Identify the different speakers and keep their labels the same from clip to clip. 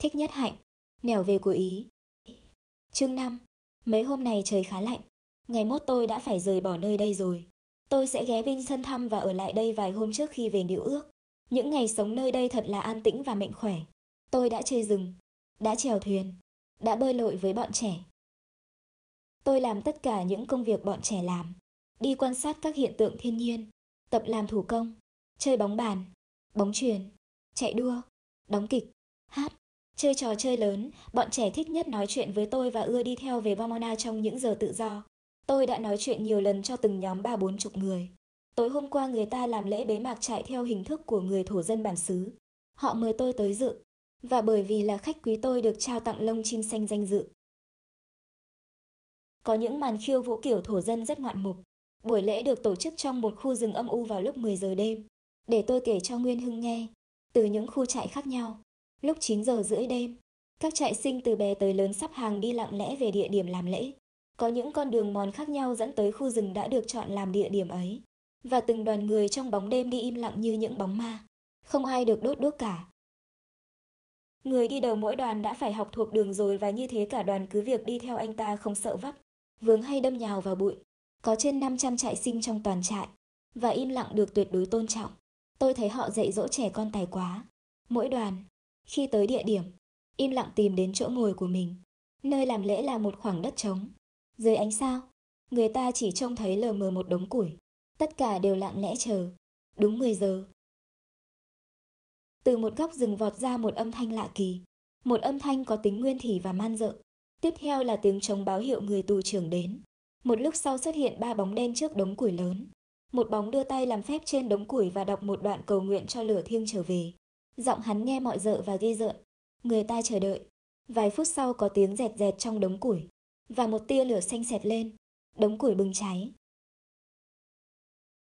Speaker 1: Thích nhất hạnh, nẻo về của Ý. Chương 5 Mấy hôm này trời khá lạnh, ngày mốt tôi đã phải rời bỏ nơi đây rồi. Tôi sẽ ghé Vinh Sân thăm và ở lại đây vài hôm trước khi về Nữ ước. Những ngày sống nơi đây thật là an tĩnh và mạnh khỏe. Tôi đã chơi rừng, đã chèo thuyền, đã bơi lội với bọn trẻ. Tôi làm tất cả những công việc bọn trẻ làm, đi quan sát các hiện tượng thiên nhiên, tập làm thủ công, chơi bóng bàn, bóng chuyền, chạy đua, đóng kịch, hát, chơi trò chơi lớn, bọn trẻ thích nhất nói chuyện với tôi và ưa đi theo về Vamona trong những giờ tự do. Tôi đã nói chuyện nhiều lần cho từng nhóm ba bốn chục người. Tối hôm qua người ta làm lễ bế mạc trại theo hình thức của người thổ dân bản xứ. Họ mời tôi tới dự, và bởi vì là khách quý tôi được trao tặng lông chim xanh danh dự. Có những màn khiêu vũ kiểu thổ dân rất ngoạn mục. Buổi lễ được tổ chức trong một khu rừng âm u vào lúc 10 giờ đêm. Để tôi kể cho Nguyên Hưng nghe, từ những khu trại khác nhau. Lúc 9 giờ rưỡi đêm, các trại sinh từ bé tới lớn sắp hàng đi lặng lẽ về địa điểm làm lễ. Có những con đường mòn khác nhau dẫn tới khu rừng đã được chọn làm địa điểm ấy. Và từng đoàn người trong bóng đêm đi im lặng như những bóng ma. Không ai được đốt đuốc cả. Người đi đầu mỗi đoàn đã phải học thuộc đường rồi và như thế cả đoàn cứ việc đi theo anh ta không sợ vấp, vướng hay đâm nhào vào bụi. Có trên 500 trại sinh trong toàn trại, và im lặng được tuyệt đối tôn trọng. Tôi thấy họ dạy dỗ trẻ con tài quá. Mỗi đoàn, khi tới địa điểm, im lặng tìm đến chỗ ngồi của mình. Nơi làm lễ là một khoảng đất trống. Dưới ánh sao, người ta chỉ trông thấy lờ mờ một đống củi. Tất cả đều lặng lẽ chờ. Đúng 10 giờ. Từ một góc rừng vọt ra một âm thanh lạ kỳ. Một âm thanh có tính nguyên thủy và man dợ. Tiếp theo là tiếng trống báo hiệu người tù trưởng đến. Một lúc sau xuất hiện ba bóng đen trước đống củi lớn. Một bóng đưa tay làm phép trên đống củi và đọc một đoạn cầu nguyện cho lửa thiêng trở về. Giọng hắn nghe mọi dợ và ghi rợn. Người ta chờ đợi. Vài phút sau có tiếng dẹt dẹt trong đống củi. Và một tia lửa xanh xẹt lên. Đống củi bừng cháy.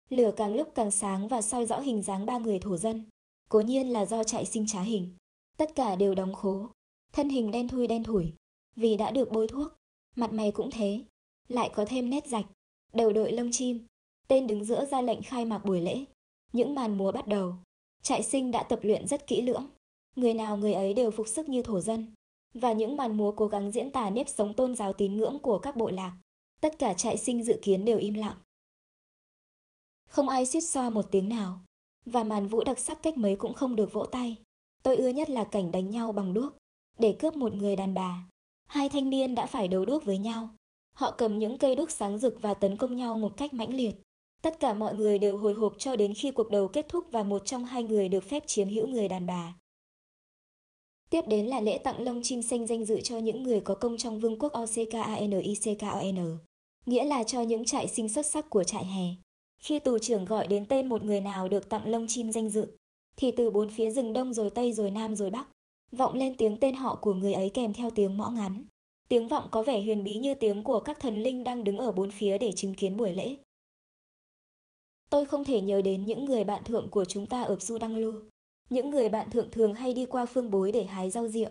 Speaker 1: Lửa càng lúc càng sáng và soi rõ hình dáng ba người thổ dân. Cố nhiên là do chạy sinh trá hình. Tất cả đều đóng khố. Thân hình đen thui đen thủi. Vì đã được bôi thuốc. Mặt mày cũng thế. Lại có thêm nét rạch. Đầu đội lông chim. Tên đứng giữa ra lệnh khai mạc buổi lễ. Những màn múa bắt đầu. Trại sinh đã tập luyện rất kỹ lưỡng. Người nào người ấy đều phục sức như thổ dân. Và những màn múa cố gắng diễn tả nếp sống tôn giáo tín ngưỡng của các bộ lạc. Tất cả trại sinh dự kiến đều im lặng. Không ai suýt xoa một tiếng nào. Và màn vũ đặc sắc cách mấy cũng không được vỗ tay. Tôi ưa nhất là cảnh đánh nhau bằng đuốc. Để cướp một người đàn bà. Hai thanh niên đã phải đấu đuốc với nhau. Họ cầm những cây đuốc sáng rực và tấn công nhau một cách mãnh liệt. Tất cả mọi người đều hồi hộp cho đến khi cuộc đấu kết thúc và một trong hai người được phép chiếm hữu người đàn bà. Tiếp đến là lễ tặng lông chim xanh danh dự cho những người có công trong vương quốc OCKANICKON, nghĩa là cho những trại sinh xuất sắc của trại hè. Khi tù trưởng gọi đến tên một người nào được tặng lông chim danh dự, thì từ bốn phía rừng đông rồi tây rồi nam rồi bắc, vọng lên tiếng tên họ của người ấy kèm theo tiếng mõ ngắn. Tiếng vọng có vẻ huyền bí như tiếng của các thần linh đang đứng ở bốn phía để chứng kiến buổi lễ. Tôi không thể nhớ đến những người bạn thượng của chúng ta ở Su Đăng Lu. Những người bạn thượng thường hay đi qua phương bối để hái rau rịa.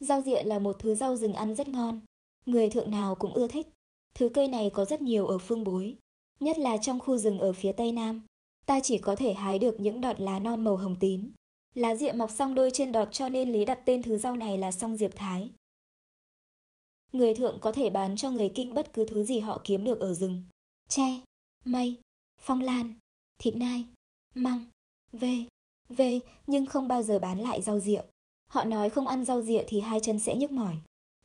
Speaker 1: Rau rịa là một thứ rau rừng ăn rất ngon. Người thượng nào cũng ưa thích. Thứ cây này có rất nhiều ở phương bối. Nhất là trong khu rừng ở phía tây nam. Ta chỉ có thể hái được những đọt lá non màu hồng tím. Lá rịa mọc song đôi trên đọt cho nên Lý đặt tên thứ rau này là song diệp thái. Người thượng có thể bán cho người kinh bất cứ thứ gì họ kiếm được ở rừng. Tre, mây, phong lan, thịt nai, măng, vê, vê, nhưng không bao giờ bán lại rau rượu. Họ nói không ăn rau rịa thì hai chân sẽ nhức mỏi.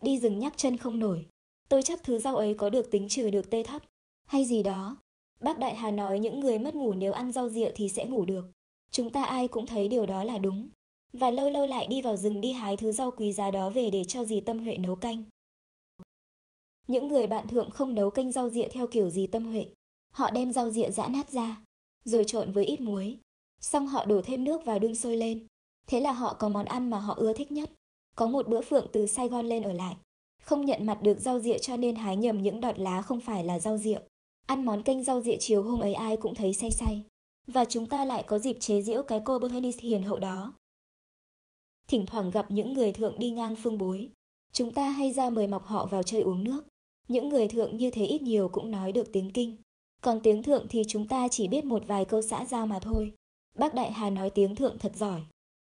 Speaker 1: Đi rừng nhắc chân không nổi. Tôi chắc thứ rau ấy có được tính trừ được tê thấp. Hay gì đó. Bác Đại Hà nói những người mất ngủ nếu ăn rau rịa thì sẽ ngủ được. Chúng ta ai cũng thấy điều đó là đúng. Và lâu lâu lại đi vào rừng đi hái thứ rau quý giá đó về để cho dì Tâm Huệ nấu canh. Những người bạn thượng không nấu canh rau rịa theo kiểu gì Tâm Huệ. Họ đem rau rịa giã nát ra, rồi trộn với ít muối. Xong họ đổ thêm nước vào đun sôi lên. Thế là họ có món ăn mà họ ưa thích nhất. Có một bữa phượng từ Sài Gòn lên ở lại. Không nhận mặt được rau rịa cho nên hái nhầm những đọt lá không phải là rau rịa. Ăn món canh rau rịa chiều hôm ấy ai cũng thấy say say. Và chúng ta lại có dịp chế giễu cái cô Bernice hiền hậu đó. Thỉnh thoảng gặp những người thượng đi ngang phương bối. Chúng ta hay ra mời mọc họ vào chơi uống nước. Những người thượng như thế ít nhiều cũng nói được tiếng kinh. Còn tiếng thượng thì chúng ta chỉ biết một vài câu xã giao mà thôi. Bác Đại Hà nói tiếng thượng thật giỏi,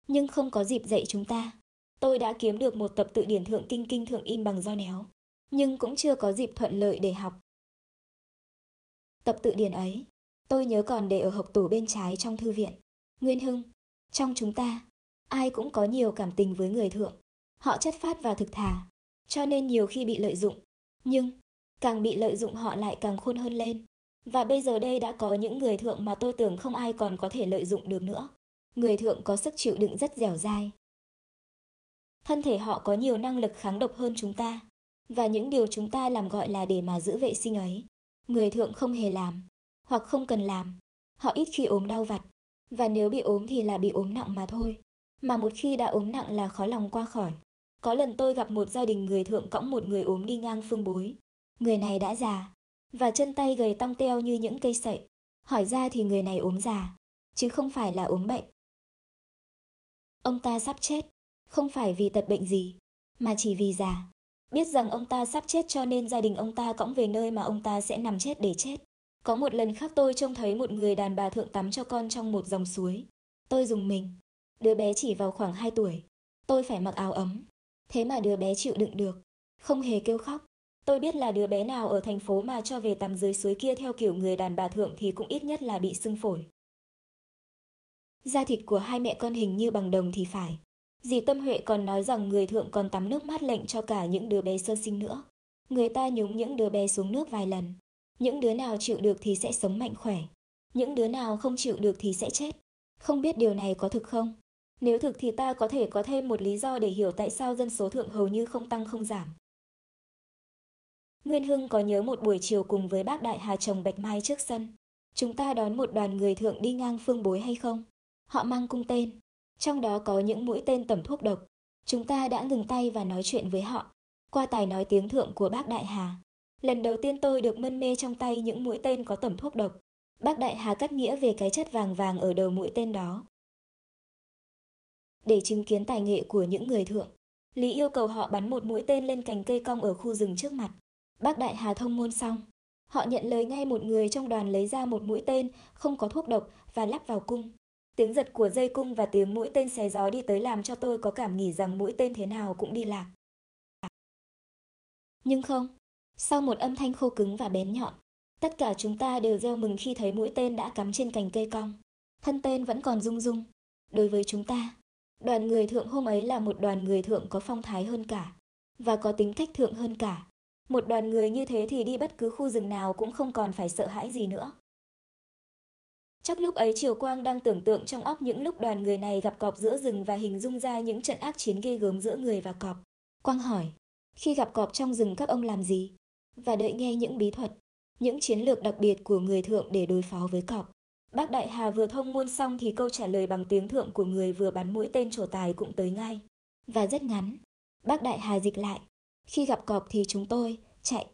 Speaker 1: nhưng không có dịp dạy chúng ta. tôi đã kiếm được một tập tự điển thượng kinh kinh thượng in bằng do néo, nhưng cũng chưa có dịp thuận lợi để học. Tập tự điển ấy, tôi nhớ còn để ở hộc tủ bên trái trong thư viện. Nguyên Hưng, trong chúng ta, ai cũng có nhiều cảm tình với người thượng. Họ chất phát và thực thà, cho nên nhiều khi bị lợi dụng. Nhưng, càng bị lợi dụng họ lại càng khôn hơn lên. Và bây giờ đây đã có những người thượng mà tôi tưởng không ai còn có thể lợi dụng được nữa. Người thượng có sức chịu đựng rất dẻo dai. Thân thể họ có nhiều năng lực kháng độc hơn chúng ta. Và những điều chúng ta làm gọi là để mà giữ vệ sinh ấy. Người thượng không hề làm, hoặc không cần làm. Họ ít khi ốm đau vặt. Và nếu bị ốm thì là bị ốm nặng mà thôi. Mà một khi đã ốm nặng là khó lòng qua khỏi. Có lần tôi gặp một gia đình người thượng cõng một người ốm đi ngang phương bối. Người này đã già, và chân tay gầy tong teo như những cây sậy. Hỏi ra thì người này ốm già, chứ không phải là ốm bệnh. Ông ta sắp chết, không phải vì tật bệnh gì, mà chỉ vì già. Biết rằng ông ta sắp chết cho nên gia đình ông ta cõng về nơi mà ông ta sẽ nằm chết để chết. Có một lần khác tôi trông thấy một người đàn bà thượng tắm cho con trong một dòng suối. Tôi dùng mình. Đứa bé chỉ vào khoảng 2 tuổi. Tôi phải mặc áo ấm. Thế mà đứa bé chịu đựng được. Không hề kêu khóc. Tôi biết là đứa bé nào ở thành phố mà cho về tắm dưới suối kia theo kiểu người đàn bà thượng thì cũng ít nhất là bị sưng phổi. Da thịt của hai mẹ con hình như bằng đồng thì phải. Dì Tâm Huệ còn nói rằng người thượng còn tắm nước mát lạnh cho cả những đứa bé sơ sinh nữa. Người ta nhúng những đứa bé xuống nước vài lần. Những đứa nào chịu được thì sẽ sống mạnh khỏe. Những đứa nào không chịu được thì sẽ chết. Không biết điều này có thực không? Nếu thực thì ta có thể có thêm một lý do để hiểu tại sao dân số thượng hầu như không tăng không giảm. Nguyên Hưng có nhớ một buổi chiều cùng với bác Đại Hà trồng bạch mai trước sân. Chúng ta đón một đoàn người thượng đi ngang phương bối hay không? Họ mang cung tên. Trong đó có những mũi tên tẩm thuốc độc. Chúng ta đã ngừng tay và nói chuyện với họ. Qua tài nói tiếng thượng của bác Đại Hà. Lần đầu tiên tôi được mân mê trong tay những mũi tên có tẩm thuốc độc. Bác Đại Hà cắt nghĩa về cái chất vàng vàng ở đầu mũi tên đó. Để chứng kiến tài nghệ của những người thượng, Lý yêu cầu họ bắn một mũi tên lên cành cây cong ở khu rừng trước mặt. Bác Đại Hà thông môn xong. Họ nhận lời ngay một người trong đoàn lấy ra một mũi tên không có thuốc độc và lắp vào cung. Tiếng giật của dây cung và tiếng mũi tên xé gió đi tới làm cho tôi có cảm nghĩ rằng mũi tên thế nào cũng đi lạc. Nhưng không, sau một âm thanh khô cứng và bén nhọn, tất cả chúng ta đều reo mừng khi thấy mũi tên đã cắm trên cành cây cong. Thân tên vẫn còn rung rung. Đối với chúng ta, đoàn người thượng hôm ấy là một đoàn người thượng có phong thái hơn cả và có tính cách thượng hơn cả. Một đoàn người như thế thì đi bất cứ khu rừng nào cũng không còn phải sợ hãi gì nữa. Chắc lúc ấy Triều Quang đang tưởng tượng trong óc những lúc đoàn người này gặp cọp giữa rừng và hình dung ra những trận ác chiến ghê gớm giữa người và cọp. Quang hỏi, khi gặp cọp trong rừng các ông làm gì? Và đợi nghe những bí thuật, những chiến lược đặc biệt của người thượng để đối phó với cọp. Bác Đại Hà vừa thông môn xong thì câu trả lời bằng tiếng thượng của người vừa bắn mũi tên trổ tài cũng tới ngay. Và rất ngắn. Bác Đại Hà dịch lại. Khi gặp cọp thì chúng tôi, chạy.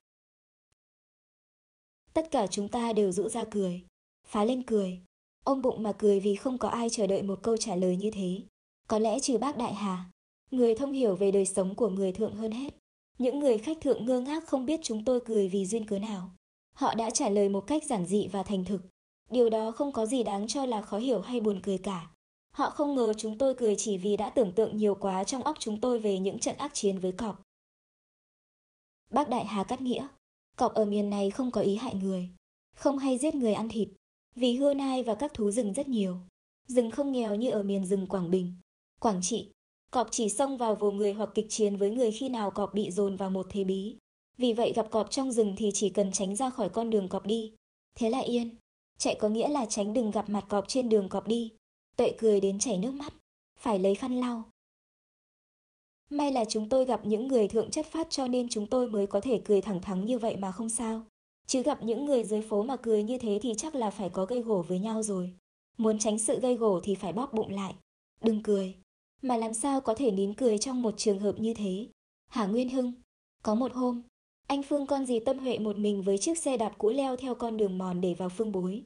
Speaker 1: Tất cả chúng ta đều rũ ra cười, phá lên cười. Ôm bụng mà cười vì không có ai chờ đợi một câu trả lời như thế. Có lẽ trừ bác Đại Hà, người thông hiểu về đời sống của người thượng hơn hết. Những người khách thượng ngơ ngác không biết chúng tôi cười vì duyên cớ nào. Họ đã trả lời một cách giản dị và thành thực. Điều đó không có gì đáng cho là khó hiểu hay buồn cười cả. Họ không ngờ chúng tôi cười chỉ vì đã tưởng tượng nhiều quá trong óc chúng tôi về những trận ác chiến với cọp. Bác Đại Hà cắt nghĩa, cọp ở miền này không có ý hại người, không hay giết người ăn thịt, vì hươu nai và các thú rừng rất nhiều. Rừng không nghèo như ở miền rừng Quảng Bình, Quảng Trị. Cọp chỉ xông vào vồ người hoặc kịch chiến với người khi nào cọp bị dồn vào một thế bí. Vì vậy gặp cọp trong rừng thì chỉ cần tránh ra khỏi con đường cọp đi. Thế là yên. Chạy có nghĩa là tránh đừng gặp mặt cọp trên đường cọp đi. Tuệ cười đến chảy nước mắt. Phải lấy khăn lau. May là chúng tôi gặp những người thượng chất phát cho nên chúng tôi mới có thể cười thẳng thắn như vậy mà không sao. Chứ gặp những người dưới phố mà cười như thế thì chắc là phải có gây gổ với nhau rồi. Muốn tránh sự gây gổ thì phải bóp bụng lại. Đừng cười. Mà làm sao có thể nín cười trong một trường hợp như thế? Hà Nguyên Hưng? Có một hôm, anh Phương con dì Tâm Huệ một mình với chiếc xe đạp cũ leo theo con đường mòn để vào phương bối.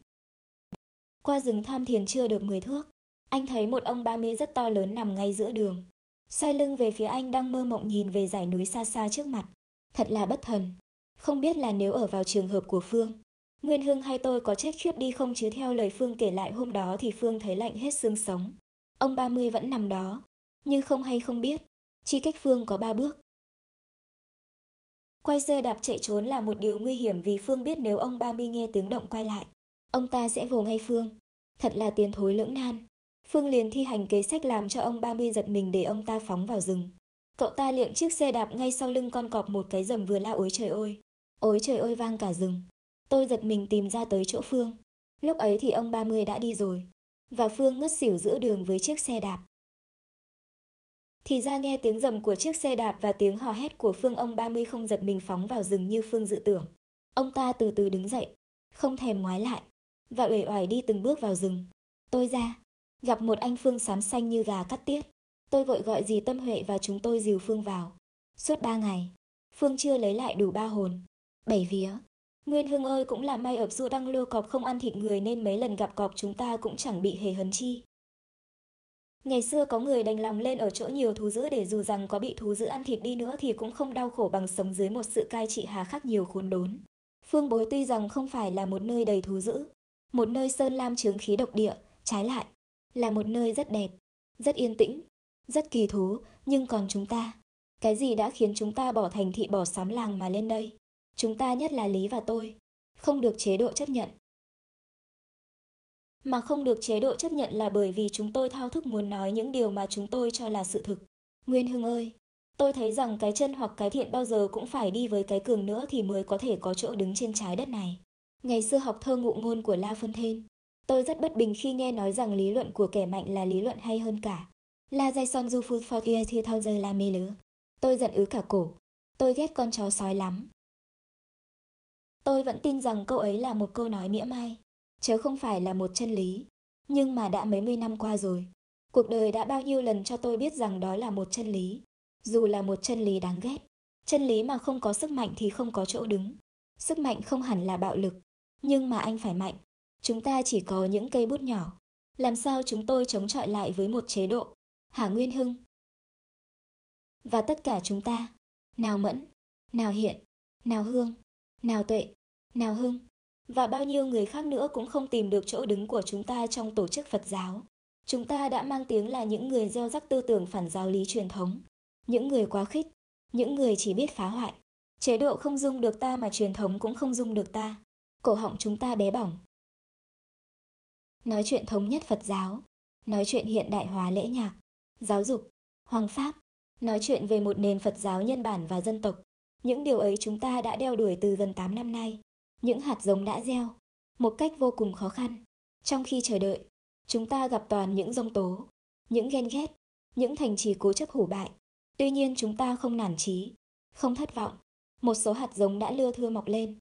Speaker 1: Qua rừng tham thiền chưa được 10 thước, anh thấy một ông ba mê rất to lớn nằm ngay giữa đường. Xoay lưng về phía anh đang mơ mộng nhìn về dải núi xa xa trước mặt. Thật là bất thần. Không biết là nếu ở vào trường hợp của Phương, Nguyên Hưng hay tôi có chết khiếp đi không chứ theo lời Phương kể lại hôm đó thì Phương thấy lạnh hết xương sống. Ông ba mươi vẫn nằm đó, nhưng không hay không biết. chỉ cách Phương có ba bước. Quay xe đạp chạy trốn là một điều nguy hiểm vì Phương biết nếu ông ba mi nghe tiếng động quay lại, ông ta sẽ vồ ngay Phương. Thật là tiền thối lưỡng nan. Phương liền thi hành kế sách làm cho ông ba mươi giật mình để ông ta phóng vào rừng. Cậu ta liệng chiếc xe đạp ngay sau lưng con cọp một cái rầm vừa la ối trời ơi. Ối trời ơi vang cả rừng. Tôi giật mình tìm ra tới chỗ Phương. Lúc ấy thì ông ba mươi đã đi rồi. Và Phương ngất xỉu giữa đường với chiếc xe đạp. Thì ra nghe tiếng rầm của chiếc xe đạp và tiếng hò hét của Phương ông ba mươi không giật mình phóng vào rừng như Phương dự tưởng. Ông ta từ từ đứng dậy, không thèm ngoái lại, và uể oải đi từng bước vào rừng. Tôi ra, gặp một anh Phương xám xanh như gà cắt tiết. Tôi vội gọi dì Tâm Huệ và chúng tôi dìu Phương vào. Suốt ba ngày, Phương chưa lấy lại đủ ba hồn. Bảy vía. Nguyên Hưng ơi cũng là may ập du đăng lô cọp không ăn thịt người nên mấy lần gặp cọp chúng ta cũng chẳng bị hề hấn chi. Ngày xưa có người đành lòng lên ở chỗ nhiều thú dữ để dù rằng có bị thú dữ ăn thịt đi nữa thì cũng không đau khổ bằng sống dưới một sự cai trị hà khắc nhiều khốn đốn. Phương Bối tuy rằng không phải là một nơi đầy thú dữ, một nơi sơn lam chướng khí độc địa, trái lại, là một nơi rất đẹp, rất yên tĩnh, rất kỳ thú, nhưng còn chúng ta, cái gì đã khiến chúng ta bỏ thành thị bỏ xóm làng mà lên đây? Chúng ta nhất là Lý và tôi, không được chế độ chấp nhận. Mà không được chế độ chấp nhận là bởi vì chúng tôi thao thức muốn nói những điều mà chúng tôi cho là sự thực. Nguyên Hưng ơi, tôi thấy rằng cái chân hoặc cái thiện bao giờ cũng phải đi với cái cường nữa thì mới có thể có chỗ đứng trên trái đất này. Ngày xưa học thơ ngụ ngôn của La Phân Thên, tôi rất bất bình khi nghe nói rằng lý luận của kẻ mạnh là lý luận hay hơn cả. La dây son du phu for thì thao giờ là mê lứa. Tôi giận ứ cả cổ. Tôi ghét con chó sói lắm. Tôi vẫn tin rằng câu ấy là một câu nói mỉa mai, chứ không phải là một chân lý. Nhưng mà đã mấy mươi năm qua rồi, cuộc đời đã bao nhiêu lần cho tôi biết rằng đó là một chân lý. Dù là một chân lý đáng ghét, chân lý mà không có sức mạnh thì không có chỗ đứng. Sức mạnh không hẳn là bạo lực, nhưng mà anh phải mạnh. Chúng ta chỉ có những cây bút nhỏ. Làm sao chúng tôi chống chọi lại với một chế độ? Hà Nguyên Hưng? Và tất cả chúng ta, nào Mẫn, nào Hiện, nào Hương, nào Tuệ, nào Hưng, và bao nhiêu người khác nữa cũng không tìm được chỗ đứng của chúng ta trong tổ chức Phật giáo. Chúng ta đã mang tiếng là những người gieo rắc tư tưởng phản giáo lý truyền thống, những người quá khích, những người chỉ biết phá hoại. Chế độ không dung được ta mà truyền thống cũng không dung được ta. Cổ họng chúng ta bé bỏng. Nói chuyện thống nhất Phật giáo, nói chuyện hiện đại hóa lễ nhạc, giáo dục, hoàng pháp, nói chuyện về một nền Phật giáo nhân bản và dân tộc. Những điều ấy chúng ta đã đeo đuổi từ gần 8 năm nay. Những hạt giống đã gieo, một cách vô cùng khó khăn. Trong khi chờ đợi, chúng ta gặp toàn những dông tố, những ghen ghét, những thành trì cố chấp hủ bại. Tuy nhiên chúng ta không nản chí, không thất vọng. Một số hạt giống đã lưa thưa mọc lên.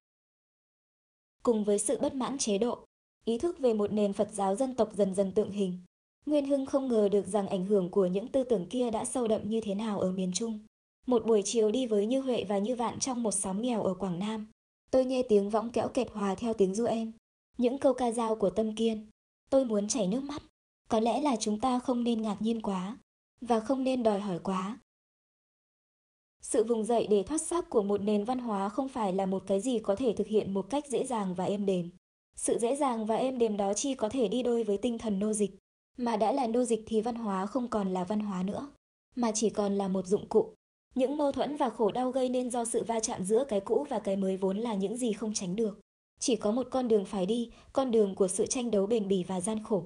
Speaker 1: Cùng với sự bất mãn chế độ, ý thức về một nền Phật giáo dân tộc dần dần tượng hình. Nguyên Hưng không ngờ được rằng ảnh hưởng của những tư tưởng kia đã sâu đậm như thế nào ở miền Trung. Một buổi chiều đi với Như Huệ và Như Vạn trong một xóm nghèo ở Quảng Nam, tôi nghe tiếng võng kẽo kẹt hòa theo tiếng du em. Những câu ca dao của Tâm Kiên. Tôi muốn chảy nước mắt. Có lẽ là chúng ta không nên ngạc nhiên quá, và không nên đòi hỏi quá. Sự vùng dậy để thoát xác của một nền văn hóa không phải là một cái gì có thể thực hiện một cách dễ dàng và êm đềm. Sự dễ dàng và êm đềm đó chi có thể đi đôi với tinh thần nô dịch. Mà đã là nô dịch thì văn hóa không còn là văn hóa nữa, mà chỉ còn là một dụng cụ. Những mâu thuẫn và khổ đau gây nên do sự va chạm giữa cái cũ và cái mới vốn là những gì không tránh được. Chỉ có một con đường phải đi, con đường của sự tranh đấu bền bỉ và gian khổ.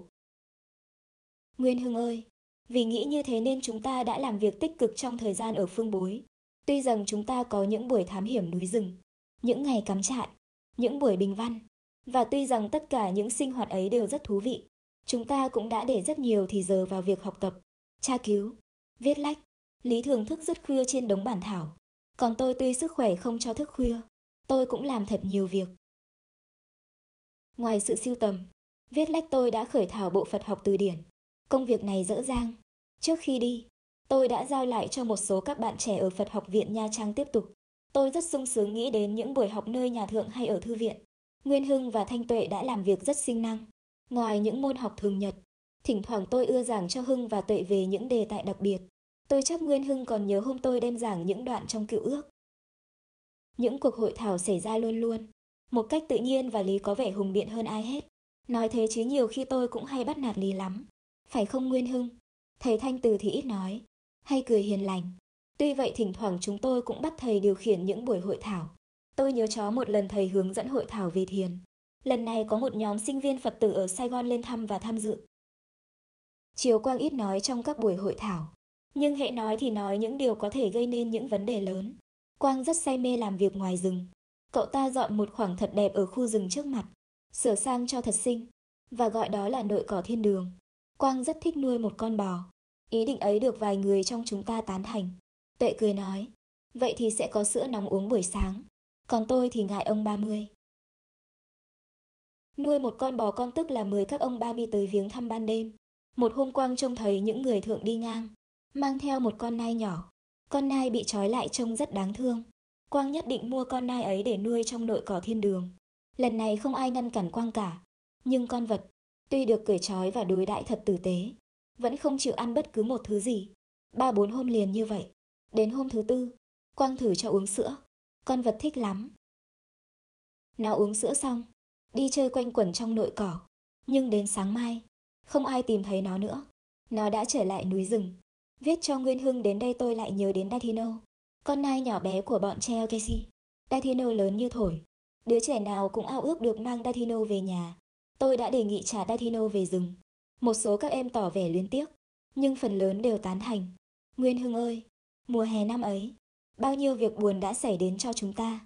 Speaker 1: Nguyên Hưng ơi, vì nghĩ như thế nên chúng ta đã làm việc tích cực trong thời gian ở phương bối. Tuy rằng chúng ta có những buổi thám hiểm núi rừng, những ngày cắm trại, những buổi bình văn, và tuy rằng tất cả những sinh hoạt ấy đều rất thú vị, chúng ta cũng đã để rất nhiều thì giờ vào việc học tập, tra cứu, viết lách. Lý thường thức rất khuya trên đống bản thảo, còn tôi tuy sức khỏe không cho thức khuya, tôi cũng làm thật nhiều việc. Ngoài sự siêu tầm, viết lách tôi đã khởi thảo bộ Phật học từ điển. Công việc này dỡ dàng Trước khi đi, tôi đã giao lại cho một số các bạn trẻ ở Phật học viện Nha Trang tiếp tục. Tôi rất sung sướng nghĩ đến những buổi học nơi nhà thượng hay ở thư viện. Nguyên Hưng và Thanh Tuệ đã làm việc rất sinh năng. Ngoài những môn học thường nhật, thỉnh thoảng tôi ưa giảng cho Hưng và Tuệ về những đề tài đặc biệt. Tôi chắc Nguyên Hưng còn nhớ hôm tôi đem giảng những đoạn trong cựu ước. Những cuộc hội thảo xảy ra luôn luôn, một cách tự nhiên và Lý có vẻ hùng biện hơn ai hết. Nói thế chứ nhiều khi tôi cũng hay bắt nạt Lý lắm. Phải không Nguyên Hưng? Thầy Thanh Từ thì ít nói, hay cười hiền lành, Tuy vậy thỉnh thoảng chúng tôi cũng bắt thầy điều khiển những buổi hội thảo. Tôi nhớ chó một lần thầy hướng dẫn hội thảo về thiền. Lần này có một nhóm sinh viên Phật tử ở Sài Gòn lên thăm và tham dự. Chiều Quang ít nói trong các buổi hội thảo, nhưng hệ nói thì nói những điều có thể gây nên những vấn đề lớn. Quang rất say mê làm việc ngoài rừng. Cậu ta dọn một khoảng thật đẹp ở khu rừng trước mặt, sửa sang cho thật xinh, và gọi đó là nội cỏ thiên đường. Quang rất thích nuôi một con bò. Ý định ấy được vài người trong chúng ta tán thành. Tuệ cười nói, vậy thì sẽ có sữa nóng uống buổi sáng. Còn tôi thì ngại ông 30. Nuôi một con bò con tức là mời các ông ba mươi tới viếng thăm ban đêm. Một hôm Quang trông thấy những người thượng đi ngang, mang theo một con nai nhỏ. Con nai bị trói lại trông rất đáng thương. Quang nhất định mua con nai ấy để nuôi trong nội cỏ thiên đường. Lần này không ai ngăn cản Quang cả. Nhưng con vật, tuy được cởi trói và đối đãi thật tử tế, vẫn không chịu ăn bất cứ một thứ gì. Ba bốn hôm liền như vậy. Đến hôm thứ tư, Quang thử cho uống sữa. Con vật thích lắm. nó uống sữa xong, đi chơi quanh quẩn trong nội cỏ. Nhưng đến sáng mai, không ai tìm thấy nó nữa. Nó đã trở lại núi rừng. Viết cho Nguyên Hưng đến đây tôi lại nhớ đến Datino, con nai nhỏ bé của bọn Treo Casey. Datino lớn như thổi. Đứa trẻ nào cũng ao ước được mang Datino về nhà. Tôi đã đề nghị trả Datino về rừng. Một số các em tỏ vẻ luyến tiếc, nhưng phần lớn đều tán thành. Nguyên Hưng ơi, mùa hè năm ấy, bao nhiêu việc buồn đã xảy đến cho chúng ta.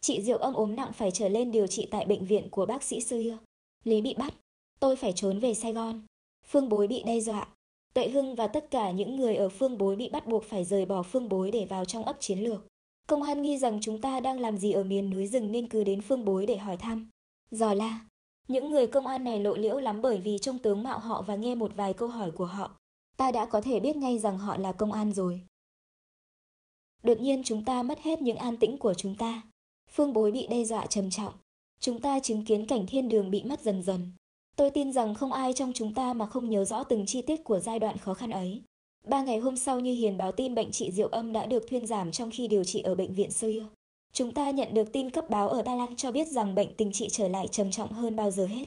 Speaker 1: Chị Diệu âm ốm nặng phải trở lên điều trị tại bệnh viện của bác sĩ xưa. Lý bị bắt, tôi phải trốn về Sài Gòn. Phương Bối bị đe dọa. Tuệ Hưng và tất cả những người ở Phương Bối bị bắt buộc phải rời bỏ Phương Bối để vào trong ấp chiến lược. Công an nghi rằng chúng ta đang làm gì ở miền núi rừng nên cứ đến Phương Bối để hỏi thăm. Giò la, những người công an này lộ liễu lắm bởi vì trông tướng mạo họ và nghe một vài câu hỏi của họ. Ta đã có thể biết ngay rằng họ là công an rồi. Đột nhiên chúng ta mất hết những an tĩnh của chúng ta. Phương bối bị đe dọa trầm trọng. Chúng ta chứng kiến cảnh thiên đường bị mất dần dần. Tôi tin rằng không ai trong chúng ta mà không nhớ rõ từng chi tiết của giai đoạn khó khăn ấy. Ba ngày hôm sau như Hiền báo tin bệnh chị Diệu Âm đã được thuyên giảm trong khi điều trị ở bệnh viện xưa. Chúng ta nhận được tin cấp báo ở Đà Lăng cho biết rằng bệnh tình chị trở lại trầm trọng hơn bao giờ hết.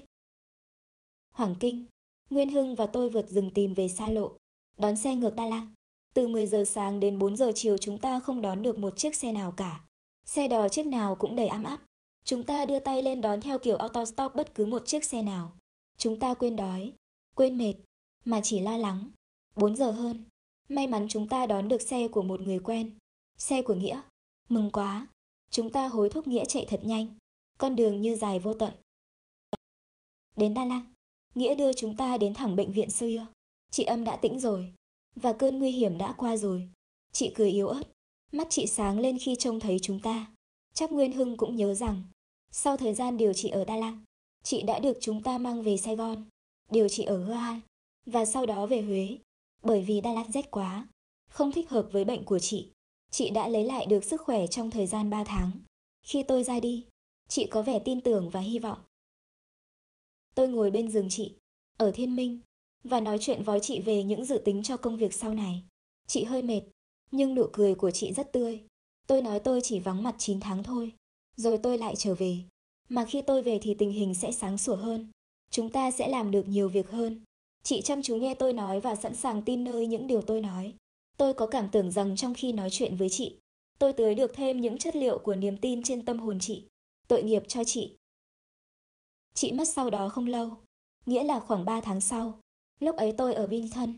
Speaker 1: Hoàng Kinh, Nguyên Hưng và tôi vượt rừng tìm về xa lộ, đón xe ngược Đà Lăng. Từ 10 giờ sáng đến 4 giờ chiều chúng ta không đón được một chiếc xe nào cả. Xe đò chiếc nào cũng đầy ám áp. Chúng ta đưa tay lên đón theo kiểu autostop bất cứ một chiếc xe nào. Chúng ta quên đói, quên mệt, mà chỉ lo lắng. 4 giờ hơn, may mắn chúng ta đón được xe của một người quen. Xe của Nghĩa. Mừng quá, chúng ta hối thúc Nghĩa chạy thật nhanh. Con đường như dài vô tận. Đến Đà Lạt, Nghĩa đưa chúng ta đến thẳng bệnh viện xưa. Chị âm đã tĩnh rồi, và cơn nguy hiểm đã qua rồi. Chị cười yếu ớt, Mắt chị sáng lên khi trông thấy chúng ta. Chắc Nguyên Hưng cũng nhớ rằng, sau thời gian điều trị ở Đà Lạt, chị đã được chúng ta mang về Sài Gòn, điều trị ở Hoa, và sau đó về Huế. Bởi vì Đà Lạt rét quá, không thích hợp với bệnh của chị. Chị đã lấy lại được sức khỏe trong thời gian 3 tháng. Khi tôi ra đi, chị có vẻ tin tưởng và hy vọng. Tôi ngồi bên giường chị, ở Thiên Minh, và nói chuyện với chị về những dự tính cho công việc sau này. Chị hơi mệt, nhưng nụ cười của chị rất tươi. Tôi nói tôi chỉ vắng mặt 9 tháng thôi, rồi tôi lại trở về. Mà khi tôi về thì tình hình sẽ sáng sủa hơn. Chúng ta sẽ làm được nhiều việc hơn. Chị chăm chú nghe tôi nói và sẵn sàng tin nơi những điều tôi nói. Tôi có cảm tưởng rằng trong khi nói chuyện với chị, tôi tưới được thêm những chất liệu của niềm tin trên tâm hồn chị. Tội nghiệp cho chị. Chị mất sau đó không lâu, nghĩa là khoảng 3 tháng sau. Lúc ấy tôi ở Vinton,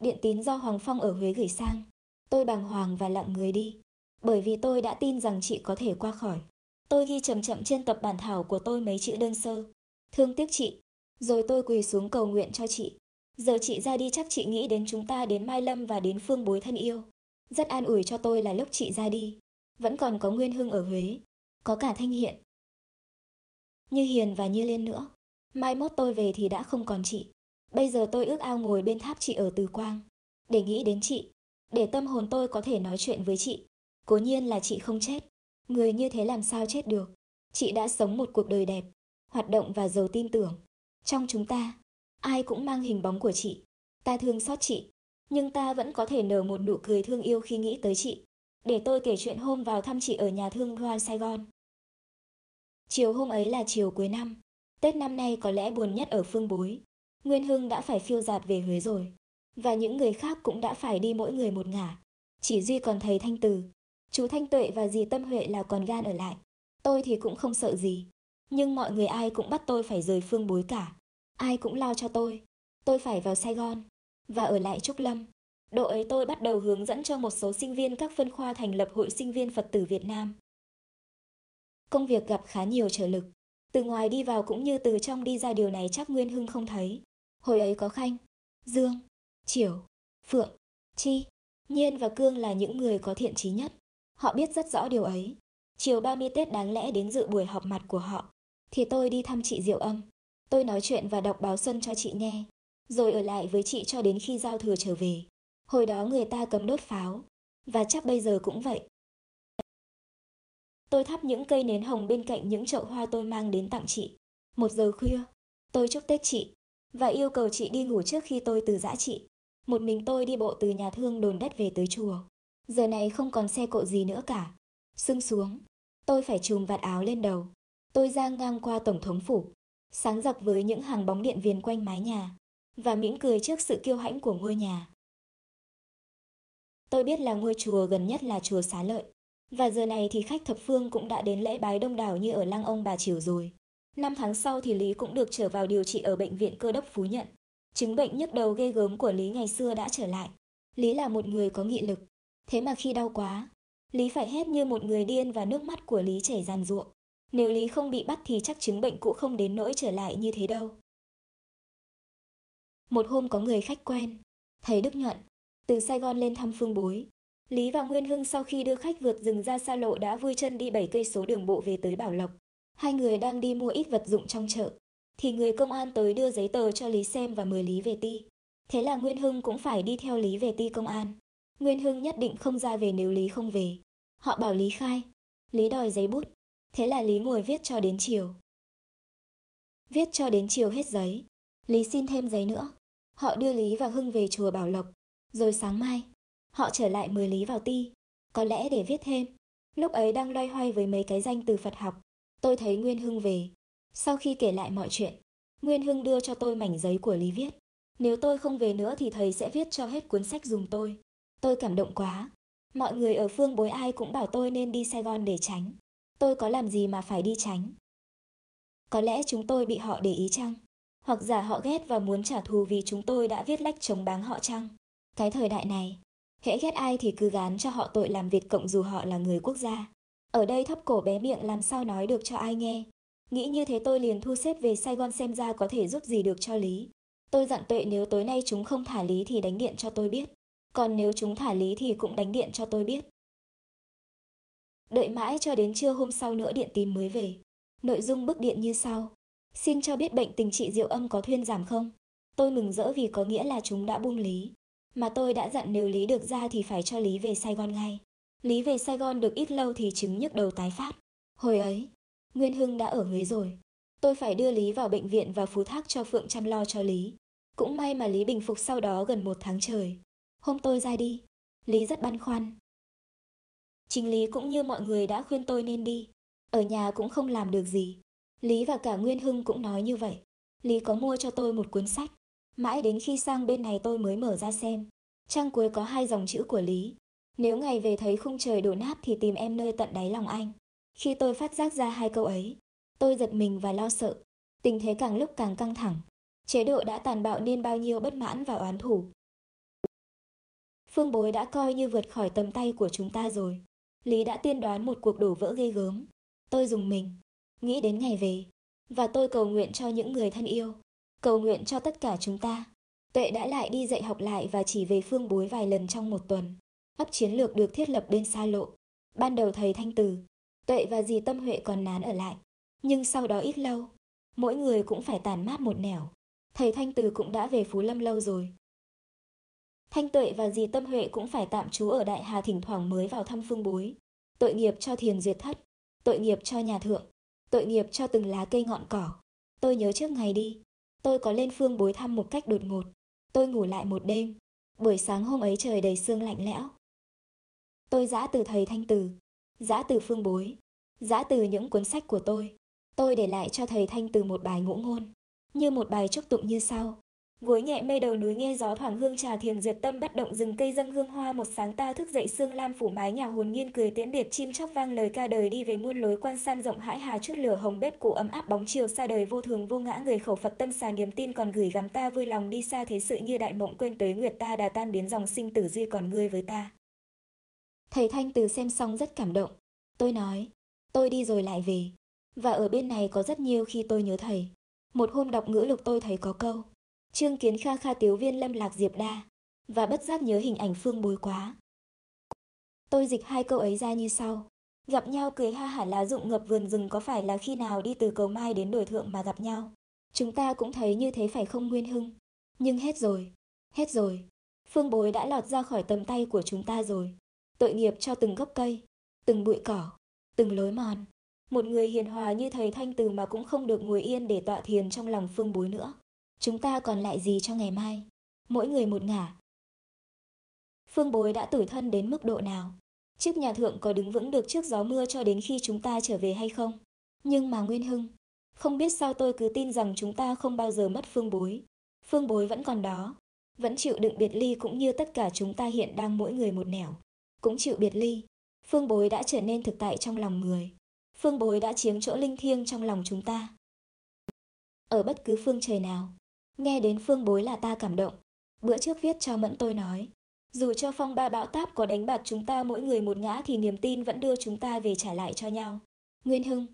Speaker 1: điện tín do Hoàng Phong ở Huế gửi sang. Tôi bàng hoàng và lặng người đi, bởi vì tôi đã tin rằng chị có thể qua khỏi. Tôi ghi chậm chậm trên tập bản thảo của tôi mấy chữ đơn sơ. Thương tiếc chị, rồi tôi quỳ xuống cầu nguyện cho chị. Giờ chị ra đi chắc chị nghĩ đến chúng ta đến Mai Lâm và đến phương bối thân yêu. Rất an ủi cho tôi là lúc chị ra đi. Vẫn còn có Nguyên Hưng ở Huế. Có cả Thanh Hiện. Như Hiền và Như Liên nữa. Mai mốt tôi về thì đã không còn chị. Bây giờ tôi ước ao ngồi bên tháp chị ở Từ Quang. Để nghĩ đến chị, để tâm hồn tôi có thể nói chuyện với chị. Cố nhiên là chị không chết. Người như thế làm sao chết được. Chị đã sống một cuộc đời đẹp, hoạt động và giàu tin tưởng. Trong chúng ta, ai cũng mang hình bóng của chị. Ta thương xót chị, nhưng ta vẫn có thể nở một nụ cười thương yêu khi nghĩ tới chị. Để tôi kể chuyện hôm vào thăm chị ở nhà thương Hoa Sài Gòn. Chiều hôm ấy là chiều cuối năm. Tết năm nay có lẽ buồn nhất ở phương bối. Nguyên Hưng đã phải phiêu giạt về Huế rồi. và những người khác cũng đã phải đi mỗi người một ngả. Chỉ duy còn thầy Thanh Từ, chú Thanh Tuệ và dì Tâm Huệ là còn gan ở lại. Tôi thì cũng không sợ gì, nhưng mọi người ai cũng bắt tôi phải rời phương bối cả. Ai cũng lo cho tôi. Tôi phải vào Sài Gòn và ở lại Trúc Lâm. Độ ấy tôi bắt đầu hướng dẫn cho một số sinh viên các phân khoa thành lập Hội Sinh viên Phật tử Việt Nam. Công việc gặp khá nhiều trở lực. Từ ngoài đi vào cũng như từ trong đi ra điều này chắc Nguyên Hưng không thấy. Hồi ấy có Khanh, Dương, triều, Phượng, Chi, Nhiên và Cương là những người có thiện trí nhất. Họ biết rất rõ điều ấy. Chiều 30 Tết đáng lẽ đến dự buổi họp mặt của họ. Thì tôi đi thăm chị Diệu Âm. Tôi nói chuyện và đọc báo xuân cho chị nghe. Rồi ở lại với chị cho đến khi giao thừa trở về. Hồi đó người ta cấm đốt pháo. Và chắc bây giờ cũng vậy. Tôi thắp những cây nến hồng bên cạnh những chậu hoa tôi mang đến tặng chị. Một giờ khuya, tôi chúc Tết chị và yêu cầu chị đi ngủ trước khi tôi từ giã chị. Một mình tôi đi bộ từ nhà thương đồn đất về tới chùa. Giờ này không còn xe cộ gì nữa cả. Sưng xuống, tôi phải trùm vạt áo lên đầu. Tôi ra ngang qua Tổng thống phủ, sáng rực với những hàng bóng điện viền quanh mái nhà và mỉm cười trước sự kiêu hãnh của ngôi nhà. Tôi biết là ngôi chùa gần nhất là chùa Xá Lợi, và giờ này thì khách thập phương cũng đã đến lễ bái đông đảo như ở lăng ông bà Triều rồi. Năm tháng sau thì Lý cũng được trở vào điều trị ở bệnh viện cơ đốc Phú Nhận. Chứng bệnh nhức đầu ghê gớm của Lý ngày xưa đã trở lại. Lý là một người có nghị lực. Thế mà khi đau quá, Lý phải hét như một người điên và nước mắt của Lý chảy ràn ruộng. Nếu Lý không bị bắt thì chắc chứng bệnh cũ không đến nỗi trở lại như thế đâu. Một hôm có người khách quen, thầy Đức Nhuận, từ Sài Gòn lên thăm Phương Bối. Lý và Nguyên Hưng sau khi đưa khách vượt rừng ra xa lộ đã vui chân đi 7 cây số đường bộ về tới Bảo Lộc. Hai người đang đi mua ít vật dụng trong chợ, thì người công an tới đưa giấy tờ cho Lý xem và mời Lý về ti. Thế là Nguyên Hưng cũng phải đi theo Lý về ti công an. Nguyên Hưng nhất định không ra về nếu Lý không về. Họ bảo Lý khai. Lý đòi giấy bút. Thế là Lý ngồi viết cho đến chiều. Viết cho đến chiều hết giấy. Lý xin thêm giấy nữa. Họ đưa Lý và Hưng về chùa Bảo Lộc. Rồi sáng mai, họ trở lại mời Lý vào ti. Có lẽ để viết thêm. Lúc ấy đang loay hoay với mấy cái danh từ Phật học. Tôi thấy Nguyên Hưng về. Sau khi kể lại mọi chuyện, Nguyên Hưng đưa cho tôi mảnh giấy của Lý viết. Nếu tôi không về nữa thì thầy sẽ viết cho hết cuốn sách dùng tôi. Tôi cảm động quá. Mọi người ở phương bối ai cũng bảo tôi nên đi Sài Gòn để tránh. Tôi có làm gì mà phải đi tránh? Có lẽ chúng tôi bị họ để ý chăng? Hoặc giả họ ghét và muốn trả thù vì chúng tôi đã viết lách chống báng họ chăng? Cái thời đại này, hễ ghét ai thì cứ gán cho họ tội làm việc Cộng dù họ là người quốc gia. Ở đây thấp cổ bé miệng làm sao nói được cho ai nghe. Nghĩ như thế tôi liền thu xếp về Sài Gòn xem ra có thể giúp gì được cho Lý. Tôi dặn tuệ nếu tối nay chúng không thả Lý thì đánh điện cho tôi biết. Còn nếu chúng thả Lý thì cũng đánh điện cho tôi biết. Đợi mãi cho đến trưa hôm sau nữa điện tìm mới về. Nội dung bức điện như sau. Xin cho biết bệnh tình trị Diệu âm có thuyên giảm không? Tôi mừng rỡ vì có nghĩa là chúng đã buông Lý. Mà tôi đã dặn nếu Lý được ra thì phải cho Lý về Sài Gòn ngay. Lý về Sài Gòn được ít lâu thì chứng nhức đầu tái phát. Hồi ấy, Nguyên Hưng đã ở Huế rồi. Tôi phải đưa Lý vào bệnh viện và phú thác cho Phượng chăm lo cho Lý. Cũng may mà Lý bình phục sau đó gần một tháng trời. Hôm tôi ra đi, Lý rất băn khoăn. Chính Lý cũng như mọi người đã khuyên tôi nên đi. Ở nhà cũng không làm được gì. Lý và cả Nguyên Hưng cũng nói như vậy. Lý có mua cho tôi một cuốn sách. Mãi đến khi sang bên này tôi mới mở ra xem. Trang cuối có hai dòng chữ của Lý. Nếu ngày về thấy khung trời đổ nát thì tìm em nơi tận đáy lòng anh. Khi tôi phát giác ra hai câu ấy, tôi giật mình và lo sợ. Tình thế càng lúc càng căng thẳng. Chế độ đã tàn bạo nên bao nhiêu bất mãn và oán thủ. Phương bối đã coi như vượt khỏi tầm tay của chúng ta rồi. Lý đã tiên đoán một cuộc đổ vỡ ghê gớm. Tôi dùng mình, nghĩ đến ngày về. Và tôi cầu nguyện cho những người thân yêu. Cầu nguyện cho tất cả chúng ta. Tuệ đã lại đi dạy học lại và chỉ về phương bối vài lần trong một tuần. Ấp chiến lược được thiết lập bên xa lộ. Ban đầu thầy Thanh Từ, Tuệ và dì Tâm Huệ còn nán ở lại. Nhưng sau đó ít lâu, mỗi người cũng phải tàn mát một nẻo. Thầy Thanh Từ cũng đã về Phú Lâm lâu rồi. Thanh Tuệ và dì Tâm Huệ cũng phải tạm trú ở Đại Hà thỉnh thoảng mới vào thăm phương bối. Tội nghiệp cho thiền duyệt thất, tội nghiệp cho nhà thượng, tội nghiệp cho từng lá cây ngọn cỏ. Tôi nhớ trước ngày đi, tôi có lên phương bối thăm một cách đột ngột. Tôi ngủ lại một đêm. Buổi sáng hôm ấy trời đầy sương lạnh lẽo. Tôi giã từ thầy Thanh Từ, giã từ phương bối, giã từ những cuốn sách của tôi. Tôi để lại cho thầy Thanh Từ một bài ngũ ngôn, như một bài chúc tụng như sau. Gối nhẹ mây đầu núi nghe gió thoảng hương trà thiền duyệt tâm bất động rừng cây dâng hương hoa một sáng ta thức dậy sương lam phủ mái nhà hồn nhiên cười tiễn biệt chim chóc vang lời ca đời đi về muôn lối quan san rộng hãi hà trước lửa hồng bếp cụ ấm áp bóng chiều xa đời vô thường vô ngã người khẩu Phật tâm xà niềm tin còn gửi gắm ta vui lòng đi xa thế sự như đại mộng quên tới nguyệt ta đà tan biến dòng sinh tử duy còn ngươi với ta. Thầy Thanh từ xem xong rất cảm động. Tôi nói, tôi đi rồi lại về. Và ở bên này có rất nhiều khi tôi nhớ thầy. Một hôm đọc ngữ lục tôi thấy có câu. Trương kiến kha kha tiếu viên lâm lạc diệp đa. Và bất giác nhớ hình ảnh phương bối quá. Tôi dịch hai câu ấy ra như sau. Gặp nhau cười ha hả lá rụng ngập vườn rừng có phải là khi nào đi từ cầu mai đến đồi thượng mà gặp nhau. Chúng ta cũng thấy như thế phải không Nguyên Hưng. Nhưng hết rồi, hết rồi. Phương bối đã lọt ra khỏi tầm tay của chúng ta rồi. Tội nghiệp cho từng gốc cây, từng bụi cỏ, từng lối mòn. Một người hiền hòa như thầy Thanh Từ mà cũng không được ngồi yên để tọa thiền trong lòng phương bối nữa. Chúng ta còn lại gì cho ngày mai? Mỗi người một ngả. Phương bối đã tử thân đến mức độ nào? Chiếc nhà thượng có đứng vững được trước gió mưa cho đến khi chúng ta trở về hay không? Nhưng mà Nguyên Hưng, không biết sao tôi cứ tin rằng chúng ta không bao giờ mất phương bối. Phương bối vẫn còn đó, vẫn chịu đựng biệt ly cũng như tất cả chúng ta hiện đang mỗi người một nẻo. Cũng chịu biệt ly, phương bối đã trở nên thực tại trong lòng người. Phương bối đã chiếm chỗ linh thiêng trong lòng chúng ta. Ở bất cứ phương trời nào, nghe đến phương bối là ta cảm động. Bữa trước viết cho Mẫn tôi nói, dù cho phong ba bão táp có đánh bạc chúng ta mỗi người một ngã thì niềm tin vẫn đưa chúng ta về trả lại cho nhau. Nguyên Hưng,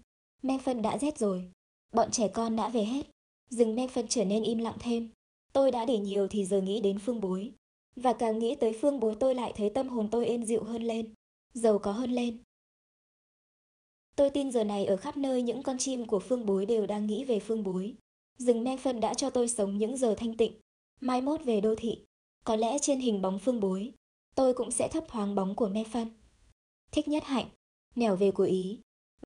Speaker 1: me phân đã rét rồi. Bọn trẻ con đã về hết. Rừng me phân trở nên im lặng thêm. Tôi đã để nhiều thì giờ nghĩ đến phương bối. Và càng nghĩ tới phương bối tôi lại thấy tâm hồn tôi êm dịu hơn lên. Giàu có hơn lên. Tôi tin giờ này ở khắp nơi những con chim của phương bối đều đang nghĩ về phương bối. Rừng men phân đã cho tôi sống những giờ thanh tịnh. Mai mốt về đô thị, có lẽ trên hình bóng phương bối, tôi cũng sẽ thấp thoáng bóng của me phân. Thích nhất hạnh, nẻo về của Ý,